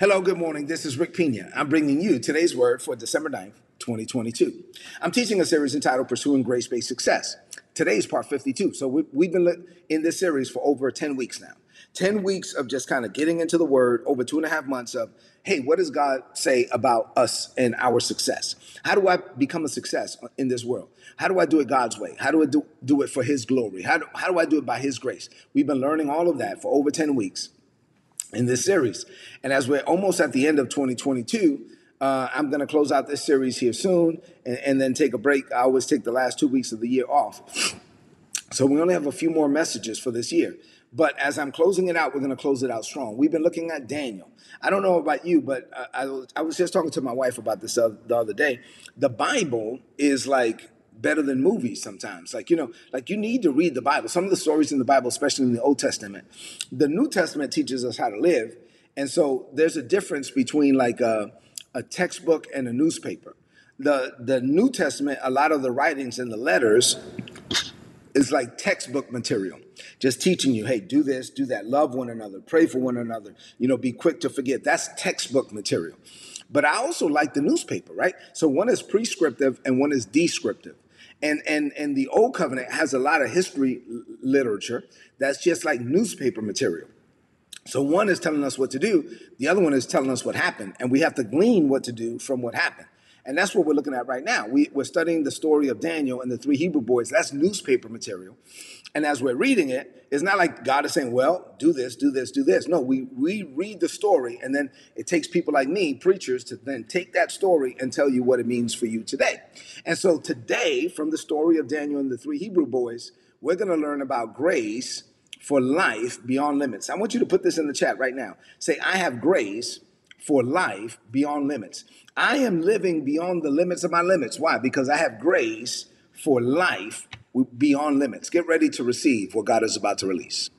Hello, good morning. This is Rick Pina. I'm bringing you today's word for December 9th, 2022. I'm teaching a series entitled Pursuing Grace Based Success. Today is part 52. So we, have been in this series for over 10 weeks now. 10 weeks of just kind of getting into the word, over two and a half months of, hey, what does God say about us and our success? How do I become a success in this world? How do I do it God's way? How do I do, do it for His glory? How do, how do I do it by His grace? We've been learning all of that for over 10 weeks in this series. And as we're almost at the end of 2022, uh, I'm going to close out this series here soon and, and, then take a break. I always take the last two weeks of the year off. So we only have a few more messages for this year. But as I'm closing it out, we're going to close it out strong. We've been looking at Daniel. I don't know about you, but I, I, was, I was just talking to my wife about this the other day. The Bible is like better than movies sometimes. Like, you know, like you need to read the Bible. Some of the stories in the Bible, especially in the Old Testament, the New Testament teaches us how to live. And so there's a difference between like a, a textbook and a newspaper. The, the New Testament, a lot of the writings and the letters is like textbook material just teaching you hey do this do that love one another pray for one another you know be quick to forgive that's textbook material but i also like the newspaper right so one is prescriptive and one is descriptive and and and the old covenant has a lot of history literature that's just like newspaper material. So one is telling us what to do the other one is telling us what happened and we have to glean what to do from what happened and that's what we're looking at right now we, we're studying the story of daniel and the three hebrew boys that's newspaper material and as we're reading it, it's not like God is saying, well, do this, do this, do this. No, we, we read the story, and then it takes people like me, preachers, to then take that story and tell you what it means for you today. And so today, from the story of Daniel and the three Hebrew boys, we're going to learn about grace for life beyond limits. I want you to put this in the chat right now. Say, I have grace for life beyond limits. I am living beyond the limits of my limits. Why? Because I have grace for life beyond limits. Get ready to receive what God is about to release.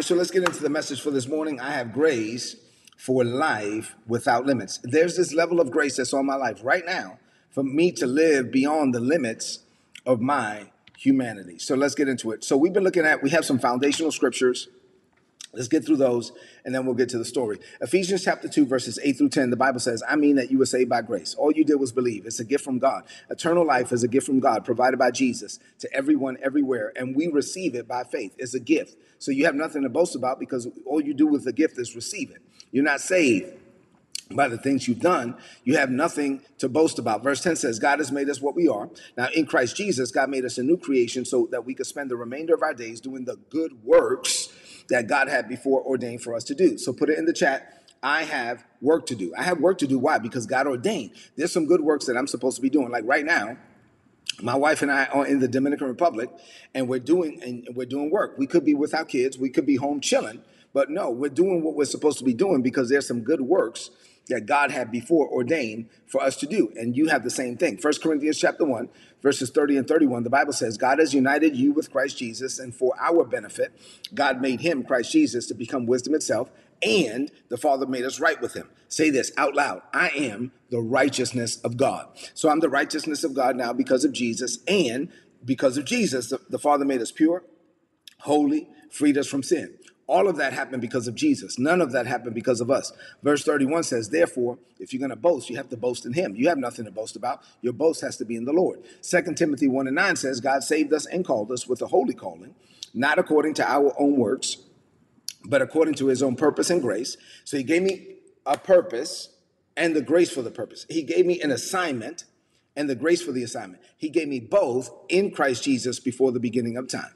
So let's get into the message for this morning. I have grace for life without limits. There's this level of grace that's on my life right now for me to live beyond the limits of my humanity. So let's get into it. So we've been looking at, we have some foundational scriptures Let's get through those and then we'll get to the story. Ephesians chapter 2, verses 8 through 10, the Bible says, I mean that you were saved by grace. All you did was believe. It's a gift from God. Eternal life is a gift from God provided by Jesus to everyone, everywhere, and we receive it by faith. It's a gift. So you have nothing to boast about because all you do with the gift is receive it. You're not saved by the things you've done, you have nothing to boast about. Verse 10 says, God has made us what we are. Now, in Christ Jesus, God made us a new creation so that we could spend the remainder of our days doing the good works that God had before ordained for us to do. So put it in the chat. I have work to do. I have work to do. Why? Because God ordained. There's some good works that I'm supposed to be doing. Like right now, my wife and I are in the Dominican Republic, and we're doing and we're doing work. We could be with our kids. We could be home chilling, but no, we're doing what we're supposed to be doing because there's some good works that God had before ordained for us to do. And you have the same thing. First Corinthians chapter 1, verses 30 and 31, the Bible says, God has united you with Christ Jesus, and for our benefit, God made him, Christ Jesus, to become wisdom itself, and the Father made us right with him. Say this out loud I am the righteousness of God. So I'm the righteousness of God now because of Jesus, and because of Jesus, the, the Father made us pure, holy, freed us from sin. All of that happened because of Jesus. None of that happened because of us. Verse 31 says, Therefore, if you're going to boast, you have to boast in Him. You have nothing to boast about. Your boast has to be in the Lord. 2 Timothy 1 and 9 says, God saved us and called us with a holy calling, not according to our own works, but according to His own purpose and grace. So He gave me a purpose and the grace for the purpose. He gave me an assignment and the grace for the assignment. He gave me both in Christ Jesus before the beginning of time.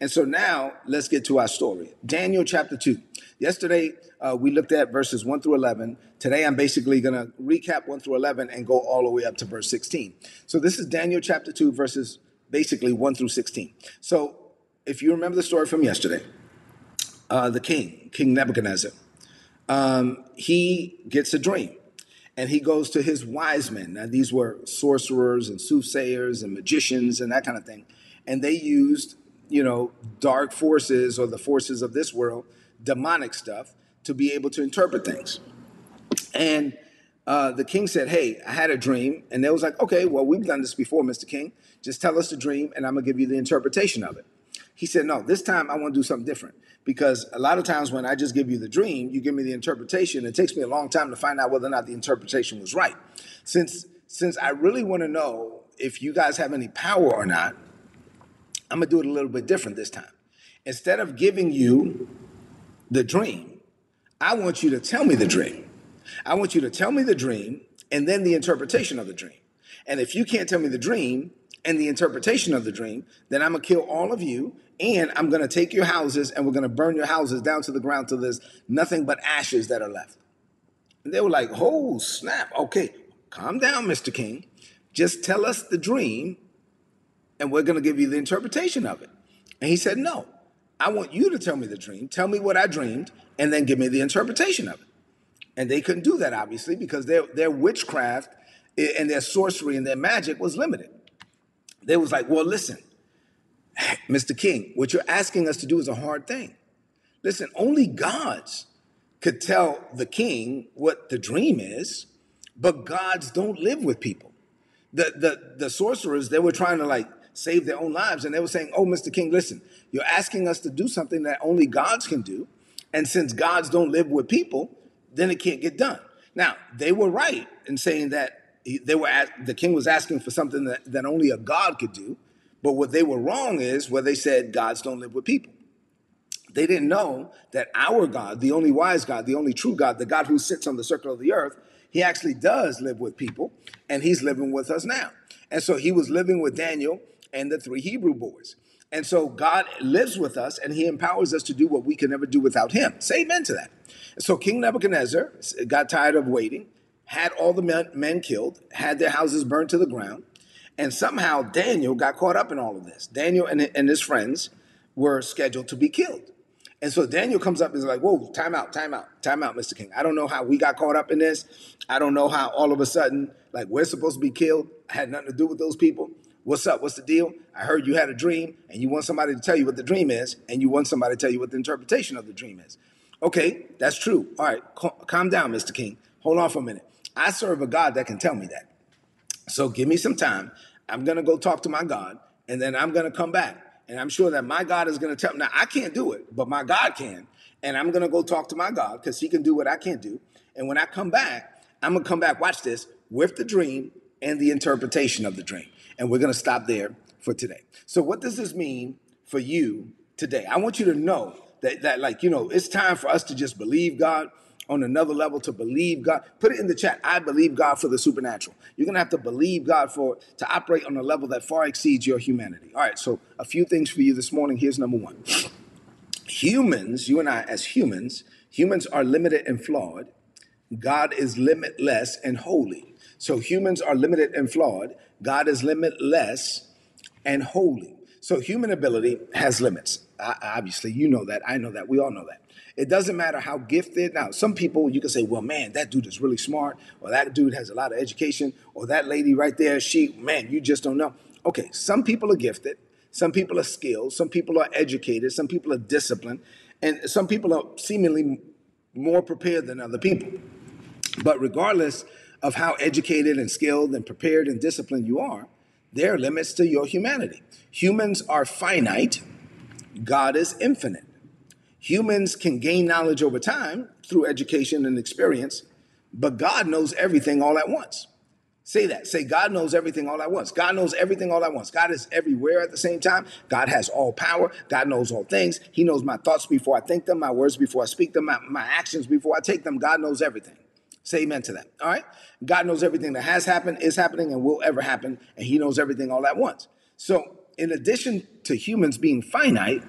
And so now let's get to our story. Daniel chapter 2. Yesterday, uh, we looked at verses 1 through 11. Today, I'm basically going to recap 1 through 11 and go all the way up to verse 16. So this is Daniel chapter 2, verses basically 1 through 16. So if you remember the story from yesterday, uh, the king, King Nebuchadnezzar, um, he gets a dream and he goes to his wise men. Now, these were sorcerers and soothsayers and magicians and that kind of thing. And they used, you know, dark forces or the forces of this world, demonic stuff, to be able to interpret things. And uh, the king said, Hey, I had a dream. And they was like, Okay, well, we've done this before, Mr. King. Just tell us the dream and I'm going to give you the interpretation of it. He said, No, this time I want to do something different because a lot of times when I just give you the dream, you give me the interpretation. It takes me a long time to find out whether or not the interpretation was right. Since since I really want to know if you guys have any power or not, I'm gonna do it a little bit different this time. Instead of giving you the dream, I want you to tell me the dream. I want you to tell me the dream and then the interpretation of the dream. And if you can't tell me the dream and the interpretation of the dream, then I'm gonna kill all of you and I'm going to take your houses and we're going to burn your houses down to the ground till there's nothing but ashes that are left. And they were like, oh, snap. Okay, calm down, Mr. King. Just tell us the dream and we're going to give you the interpretation of it. And he said, no, I want you to tell me the dream. Tell me what I dreamed and then give me the interpretation of it. And they couldn't do that, obviously, because their, their witchcraft and their sorcery and their magic was limited. They was like, well, listen, Mr. King, what you're asking us to do is a hard thing. Listen, only gods could tell the king what the dream is, but gods don't live with people. The, the, the sorcerers, they were trying to like save their own lives, and they were saying, Oh, Mr. King, listen, you're asking us to do something that only gods can do. And since gods don't live with people, then it can't get done. Now, they were right in saying that they were at, the king was asking for something that, that only a god could do. But what they were wrong is where they said gods don't live with people. They didn't know that our God, the only wise God, the only true God, the God who sits on the circle of the earth, he actually does live with people, and he's living with us now. And so he was living with Daniel and the three Hebrew boys. And so God lives with us and he empowers us to do what we can never do without him. Say amen to that. So King Nebuchadnezzar got tired of waiting, had all the men, men killed, had their houses burned to the ground, and somehow Daniel got caught up in all of this. Daniel and, and his friends were scheduled to be killed. And so Daniel comes up and is like, whoa, time out, time out, time out, Mr. King. I don't know how we got caught up in this. I don't know how all of a sudden, like, we're supposed to be killed. I had nothing to do with those people. What's up? What's the deal? I heard you had a dream and you want somebody to tell you what the dream is, and you want somebody to tell you what the interpretation of the dream is. Okay, that's true. All right, calm down, Mr. King. Hold on for a minute. I serve a God that can tell me that. So give me some time. I'm going to go talk to my God, and then I'm going to come back. And I'm sure that my God is going to tell me. Now, I can't do it, but my God can. And I'm going to go talk to my God because he can do what I can't do. And when I come back, I'm going to come back, watch this, with the dream and the interpretation of the dream. And we're going to stop there for today. So, what does this mean for you today? I want you to know that, that like, you know, it's time for us to just believe God on another level to believe God. Put it in the chat. I believe God for the supernatural. You're going to have to believe God for to operate on a level that far exceeds your humanity. All right, so a few things for you this morning. Here's number one. Humans, you and I as humans, humans are limited and flawed. God is limitless and holy. So humans are limited and flawed. God is limitless and holy. So human ability has limits. I, obviously, you know that. I know that. We all know that. It doesn't matter how gifted. Now, some people you can say, well, man, that dude is really smart, or that dude has a lot of education, or that lady right there, she, man, you just don't know. Okay, some people are gifted, some people are skilled, some people are educated, some people are disciplined, and some people are seemingly more prepared than other people. But regardless of how educated and skilled and prepared and disciplined you are, there are limits to your humanity. Humans are finite, God is infinite. Humans can gain knowledge over time through education and experience, but God knows everything all at once. Say that. Say, God knows everything all at once. God knows everything all at once. God is everywhere at the same time. God has all power. God knows all things. He knows my thoughts before I think them, my words before I speak them, my, my actions before I take them. God knows everything. Say amen to that. All right? God knows everything that has happened, is happening, and will ever happen, and He knows everything all at once. So, in addition to humans being finite,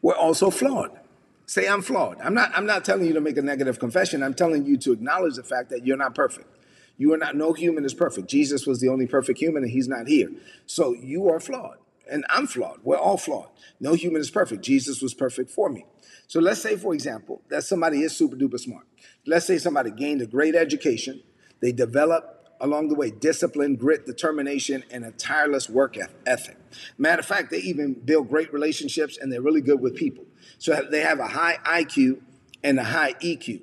we're also flawed. Say I'm flawed. I'm not I'm not telling you to make a negative confession. I'm telling you to acknowledge the fact that you're not perfect. You are not no human is perfect. Jesus was the only perfect human and he's not here. So you are flawed. And I'm flawed. We're all flawed. No human is perfect. Jesus was perfect for me. So let's say, for example, that somebody is super duper smart. Let's say somebody gained a great education. They develop along the way discipline, grit, determination, and a tireless work ethic. Matter of fact, they even build great relationships and they're really good with people. So they have a high IQ and a high EQ.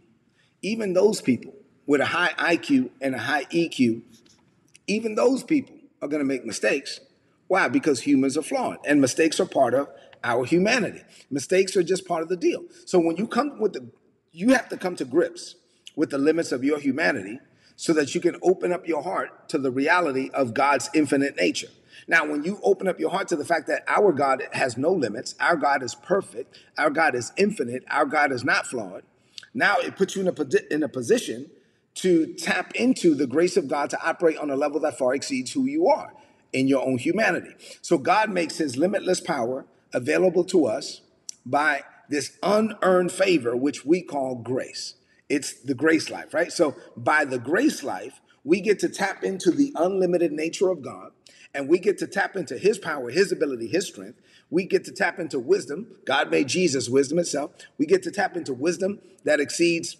Even those people with a high IQ and a high EQ, even those people are going to make mistakes. Why? Because humans are flawed and mistakes are part of our humanity. Mistakes are just part of the deal. So when you come with the, you have to come to grips with the limits of your humanity so that you can open up your heart to the reality of God's infinite nature. Now, when you open up your heart to the fact that our God has no limits, our God is perfect, our God is infinite, our God is not flawed, now it puts you in a, in a position to tap into the grace of God to operate on a level that far exceeds who you are in your own humanity. So God makes his limitless power available to us by this unearned favor, which we call grace. It's the grace life, right? So by the grace life, we get to tap into the unlimited nature of God and we get to tap into his power, his ability, his strength. We get to tap into wisdom. God made Jesus wisdom itself. We get to tap into wisdom that exceeds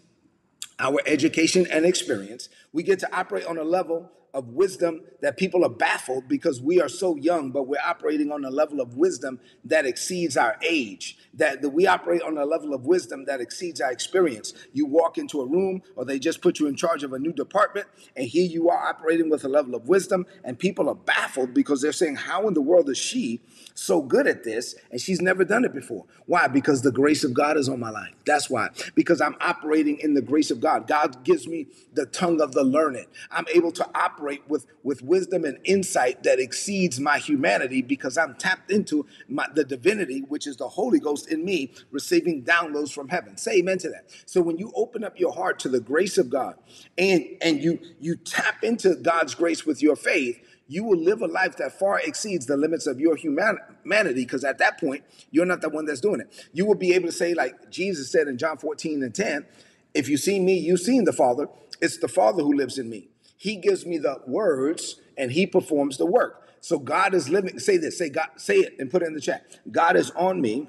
our education and experience. We get to operate on a level of wisdom that people are baffled because we are so young, but we're operating on a level of wisdom that exceeds our age. That, that we operate on a level of wisdom that exceeds our experience. You walk into a room, or they just put you in charge of a new department, and here you are operating with a level of wisdom, and people are baffled because they're saying, How in the world is she so good at this and she's never done it before. Why? Because the grace of God is on my life. That's why. Because I'm operating in the grace of God. God gives me the tongue of the learned. I'm able to operate with, with wisdom and insight that exceeds my humanity because I'm tapped into my, the divinity, which is the Holy Ghost in me, receiving downloads from heaven. Say amen to that. So when you open up your heart to the grace of God and, and you, you tap into God's grace with your faith, you will live a life that far exceeds the limits of your humanity because at that point, you're not the one that's doing it. You will be able to say, like Jesus said in John 14 and 10, if you see me, you've seen the Father. It's the Father who lives in me. He gives me the words and he performs the work. So God is living. Say this, say God, say it and put it in the chat. God is on me,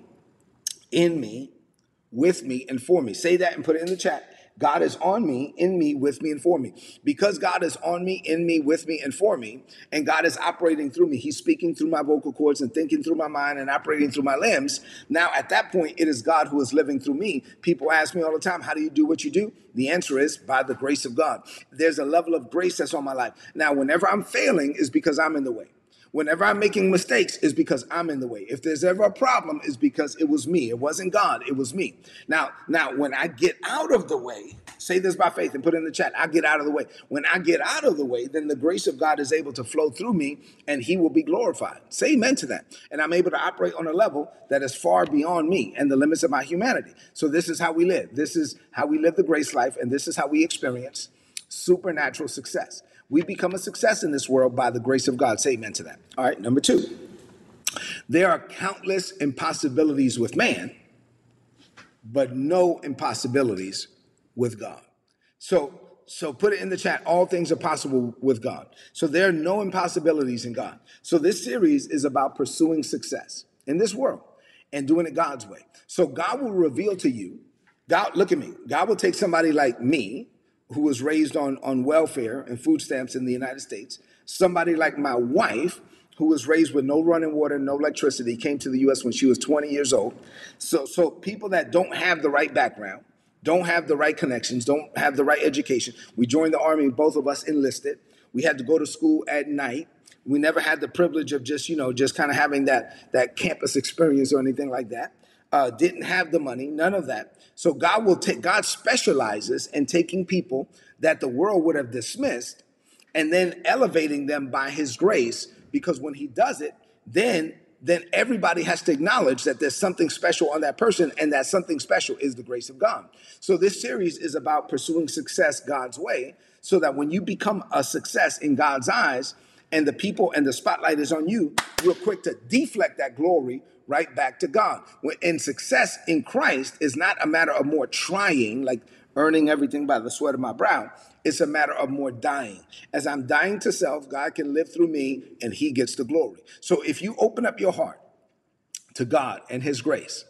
in me, with me, and for me. Say that and put it in the chat. God is on me, in me, with me, and for me. Because God is on me, in me, with me, and for me, and God is operating through me, He's speaking through my vocal cords and thinking through my mind and operating through my limbs. Now, at that point, it is God who is living through me. People ask me all the time, How do you do what you do? The answer is by the grace of God. There's a level of grace that's on my life. Now, whenever I'm failing, is because I'm in the way. Whenever I'm making mistakes, is because I'm in the way. If there's ever a problem, is because it was me. It wasn't God. It was me. Now, now, when I get out of the way, say this by faith and put it in the chat. I get out of the way. When I get out of the way, then the grace of God is able to flow through me, and He will be glorified. Say amen to that. And I'm able to operate on a level that is far beyond me and the limits of my humanity. So this is how we live. This is how we live the grace life, and this is how we experience supernatural success. We become a success in this world by the grace of God. Say amen to that. All right, number two. There are countless impossibilities with man, but no impossibilities with God. So, so put it in the chat. All things are possible with God. So there are no impossibilities in God. So this series is about pursuing success in this world and doing it God's way. So God will reveal to you. God, look at me. God will take somebody like me who was raised on, on welfare and food stamps in the United States, somebody like my wife, who was raised with no running water, no electricity, came to the US when she was 20 years old. So, so people that don't have the right background, don't have the right connections, don't have the right education. We joined the army, both of us enlisted. We had to go to school at night. We never had the privilege of just, you know, just kind of having that, that campus experience or anything like that uh, didn't have the money, none of that. So God will take, God specializes in taking people that the world would have dismissed and then elevating them by his grace because when he does it, then then everybody has to acknowledge that there's something special on that person and that something special is the grace of God. So this series is about pursuing success God's way so that when you become a success in God's eyes, and the people and the spotlight is on you, you're quick to deflect that glory right back to God. In success in Christ is not a matter of more trying, like earning everything by the sweat of my brow. It's a matter of more dying. As I'm dying to self, God can live through me and he gets the glory. So if you open up your heart to God and his grace,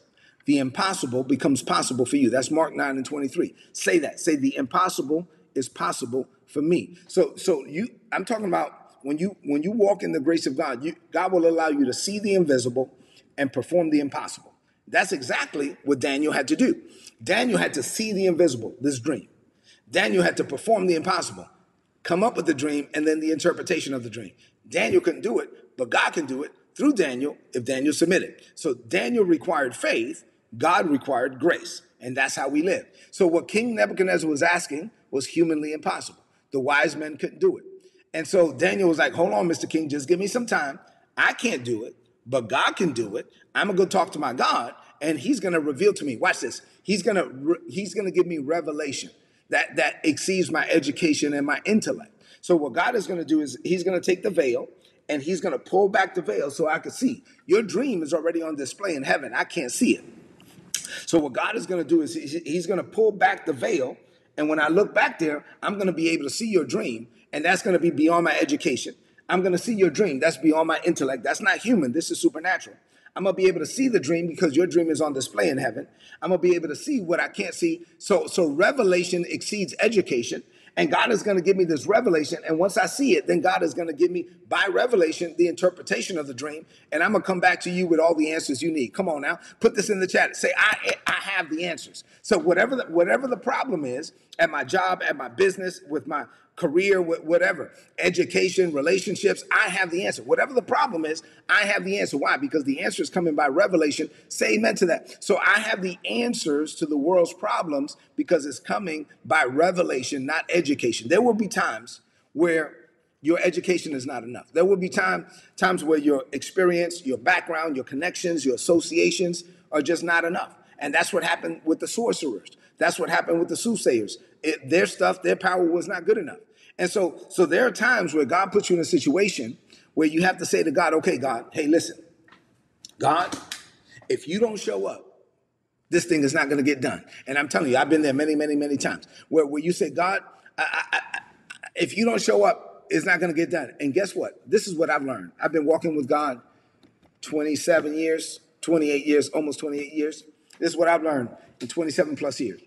the impossible becomes possible for you. That's Mark 9 and 23. Say that. Say the impossible is possible for me. So so you I'm talking about when you when you walk in the grace of God, you God will allow you to see the invisible and perform the impossible. That's exactly what Daniel had to do. Daniel had to see the invisible, this dream. Daniel had to perform the impossible, come up with the dream, and then the interpretation of the dream. Daniel couldn't do it, but God can do it through Daniel if Daniel submitted. So Daniel required faith, God required grace, and that's how we live. So what King Nebuchadnezzar was asking was humanly impossible. The wise men couldn't do it. And so Daniel was like, hold on, Mr. King, just give me some time. I can't do it, but God can do it. I'm gonna go talk to my God, and He's gonna reveal to me. Watch this. He's gonna He's gonna give me revelation that that exceeds my education and my intellect. So what God is gonna do is He's gonna take the veil and He's gonna pull back the veil so I can see. Your dream is already on display in heaven. I can't see it. So what God is gonna do is He's gonna pull back the veil, and when I look back there, I'm gonna be able to see your dream, and that's gonna be beyond my education. I'm going to see your dream. That's beyond my intellect. That's not human. This is supernatural. I'm going to be able to see the dream because your dream is on display in heaven. I'm going to be able to see what I can't see. So so revelation exceeds education. And God is going to give me this revelation. And once I see it, then God is going to give me by revelation the interpretation of the dream. And I'm going to come back to you with all the answers you need. Come on now, put this in the chat. Say, I, I have the answers. So whatever the, whatever the problem is at my job, at my business, with my career, whatever, education, relationships, I have the answer. Whatever the problem is, I have the answer. Why? Because the answer is coming by revelation. Say amen to that. So I have the answers to the world's problems because it's coming by revelation, not education. There will be times where your education is not enough. There will be time, times where your experience, your background, your connections, your associations are just not enough. And that's what happened with the sorcerers. That's what happened with the soothsayers. It, their stuff, their power was not good enough. And so, so there are times where God puts you in a situation where you have to say to God, okay, God, hey, listen, God, if you don't show up, this thing is not going to get done. And I'm telling you, I've been there many, many, many times where, where you say, God, I, I, I, if you don't show up, it's not going to get done. And guess what? This is what I've learned. I've been walking with God 27 years, 28 years, almost 28 years. This is what I've learned in 27 plus years.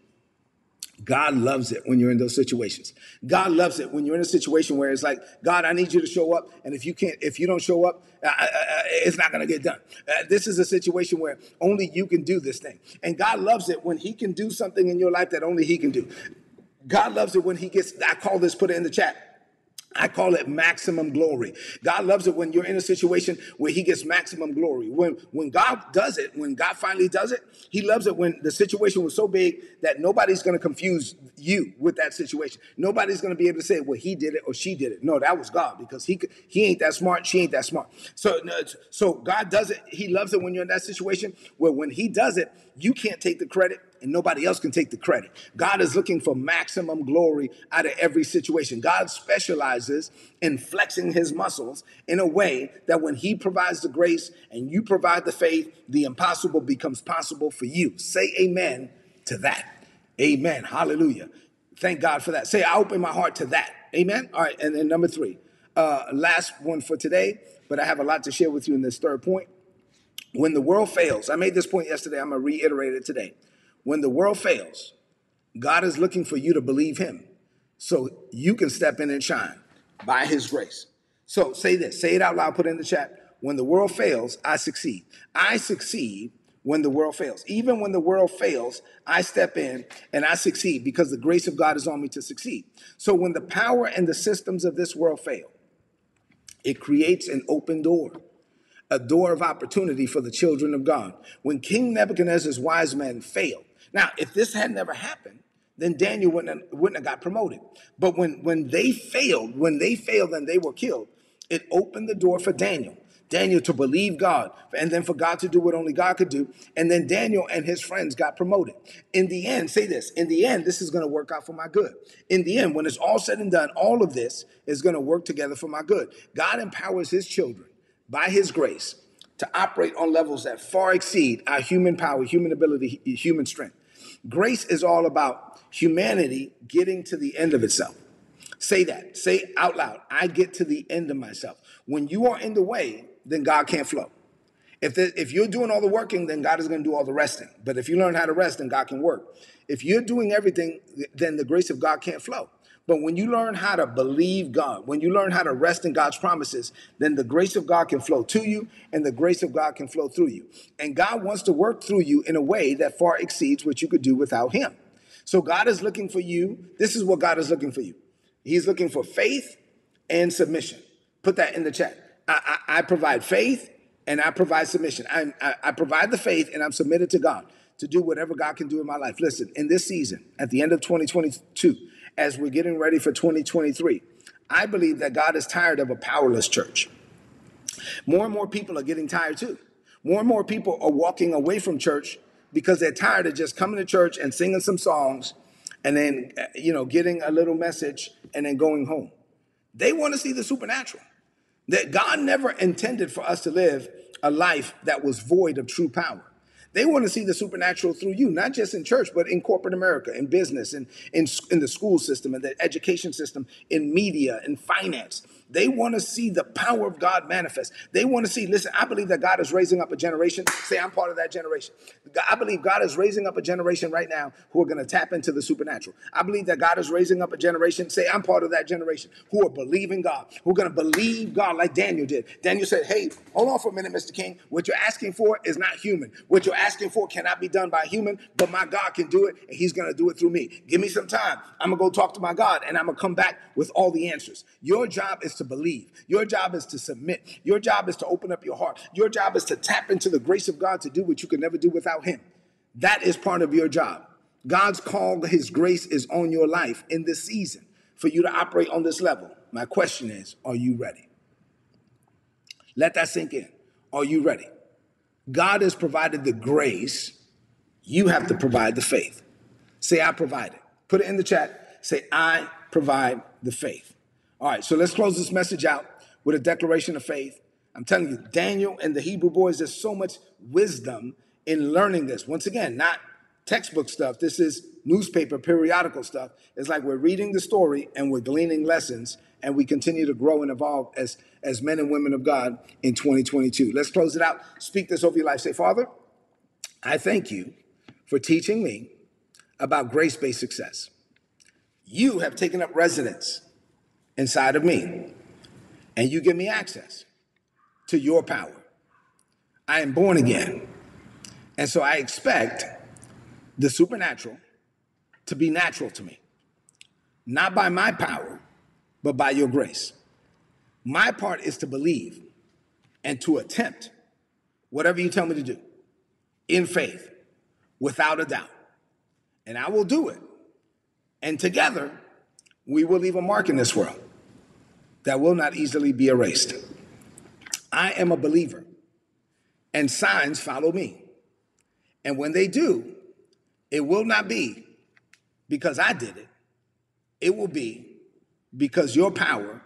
God loves it when you're in those situations. God loves it when you're in a situation where it's like, God, I need you to show up, and if you can't, if you don't show up, uh, uh, uh it's not going to get done. Uh, this is a situation where only you can do this thing, and God loves it when He can do something in your life that only He can do. God loves it when He gets. I call this. Put it in the chat I call it maximum glory. God loves it when you're in a situation where he gets maximum glory. When when God does it, when God finally does it, he loves it when the situation was so big that nobody's going to confuse you with that situation. Nobody's going to be able to say, "Well, he did it or she did it." No, that was God because he he ain't that smart, she ain't that smart. So so God does it. He loves it when you're in that situation where when he does it, you can't take the credit and nobody else can take the credit. God is looking for maximum glory out of every situation. God specializes in flexing his muscles in a way that when he provides the grace and you provide the faith, the impossible becomes possible for you. Say amen to that. Amen. Hallelujah. Thank God for that. Say, I open my heart to that. Amen. All right. And then number three, uh, last one for today, but I have a lot to share with you in this third point. When the world fails, I made this point yesterday, I'm going to reiterate it today. When the world fails, God is looking for you to believe Him so you can step in and shine by His grace. So say this, say it out loud, put it in the chat. When the world fails, I succeed. I succeed when the world fails. Even when the world fails, I step in and I succeed because the grace of God is on me to succeed. So when the power and the systems of this world fail, it creates an open door a door of opportunity for the children of God. When King Nebuchadnezzar's wise men failed, now, if this had never happened, then Daniel wouldn't have, wouldn't have got promoted. But when, when they failed, when they failed and they were killed, it opened the door for Daniel. Daniel to believe God, and then for God to do what only God could do. And then Daniel and his friends got promoted. In the end, say this in the end, this is going to work out for my good. In the end, when it's all said and done, all of this is going to work together for my good. God empowers his children by his grace to operate on levels that far exceed our human power, human ability, human strength. Grace is all about humanity getting to the end of itself. Say that. Say out loud. I get to the end of myself. When you are in the way, then God can't flow. If, the, if you're doing all the working, then God is going to do all the resting. But if you learn how to rest, then God can work. If you're doing everything, then the grace of God can't flow. But when you learn how to believe God, when you learn how to rest in God's promises, then the grace of God can flow to you and the grace of God can flow through you. And God wants to work through you in a way that far exceeds what you could do without Him. So God is looking for you. This is what God is looking for you. He's looking for faith and submission. Put that in the chat. I, I, I provide faith and I provide submission. I, I, I provide the faith and I'm submitted to God to do whatever God can do in my life. Listen, in this season, at the end of 2022, as we're getting ready for 2023, I believe that God is tired of a powerless church. More and more people are getting tired too. More and more people are walking away from church because they're tired of just coming to church and singing some songs and then, you know, getting a little message and then going home. They want to see the supernatural. That God never intended for us to live a life that was void of true power. They want to see the supernatural through you, not just in church, but in corporate America, in business, in, in, in the school system, in the education system, in media, in finance. They want to see the power of God manifest. They want to see, listen, I believe that God is raising up a generation. Say, I'm part of that generation. I believe God is raising up a generation right now who are going to tap into the supernatural. I believe that God is raising up a generation. Say, I'm part of that generation who are believing God, who are going to believe God like Daniel did. Daniel said, Hey, hold on for a minute, Mr. King. What you're asking for is not human. What you're asking for cannot be done by human, but my God can do it, and He's going to do it through me. Give me some time. I'm going to go talk to my God, and I'm going to come back with all the answers. Your job is to to believe. Your job is to submit. Your job is to open up your heart. Your job is to tap into the grace of God to do what you could never do without Him. That is part of your job. God's call, His grace is on your life in this season for you to operate on this level. My question is Are you ready? Let that sink in. Are you ready? God has provided the grace. You have to provide the faith. Say, I provide it. Put it in the chat. Say, I provide the faith. All right, so let's close this message out with a declaration of faith. I'm telling you, Daniel and the Hebrew boys, there's so much wisdom in learning this. Once again, not textbook stuff. This is newspaper, periodical stuff. It's like we're reading the story and we're gleaning lessons and we continue to grow and evolve as, as men and women of God in 2022. Let's close it out. Speak this over your life. Say, Father, I thank you for teaching me about grace based success. You have taken up residence inside of me, and you give me access to your power. I am born again. And so I expect the supernatural to be natural to me, not by my power, but by your grace. My part is to believe and to attempt whatever you tell me to do in faith, without a doubt. And I will do it. And together, we will leave a mark in this world that will not easily be erased. I am a believer, and signs follow me. And when they do, it will not be because I did it, it will be because your power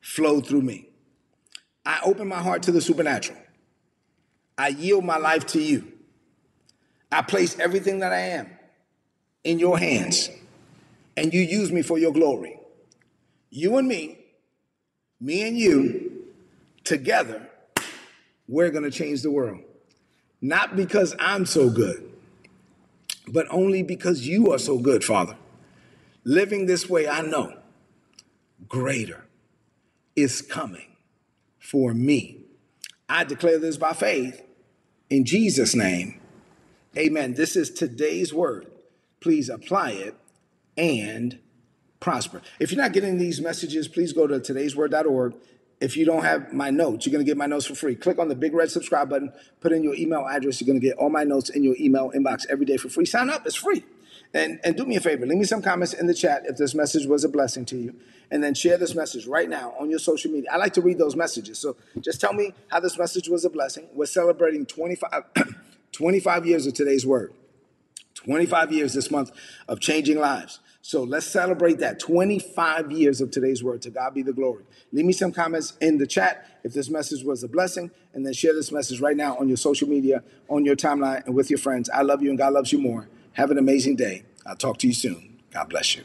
flowed through me. I open my heart to the supernatural. I yield my life to you. I place everything that I am in your hands, and you use me for your glory. You and me me and you together, we're going to change the world. Not because I'm so good, but only because you are so good, Father. Living this way, I know greater is coming for me. I declare this by faith in Jesus' name. Amen. This is today's word. Please apply it and prosper. If you're not getting these messages, please go to today'sword.org. If you don't have my notes, you're going to get my notes for free. Click on the big red subscribe button, put in your email address. You're going to get all my notes in your email inbox every day for free. Sign up, it's free. And, and do me a favor, leave me some comments in the chat if this message was a blessing to you. And then share this message right now on your social media. I like to read those messages. So just tell me how this message was a blessing. We're celebrating 25, 25 years of today's word. 25 years this month of changing lives. So let's celebrate that 25 years of today's word. To God be the glory. Leave me some comments in the chat if this message was a blessing, and then share this message right now on your social media, on your timeline, and with your friends. I love you, and God loves you more. Have an amazing day. I'll talk to you soon. God bless you.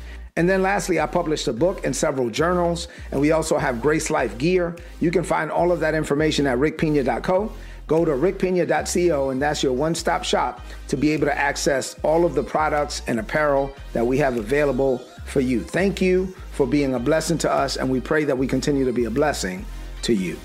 And then lastly, I published a book and several journals, and we also have Grace Life gear. You can find all of that information at rickpina.co. Go to rickpina.co, and that's your one stop shop to be able to access all of the products and apparel that we have available for you. Thank you for being a blessing to us, and we pray that we continue to be a blessing to you.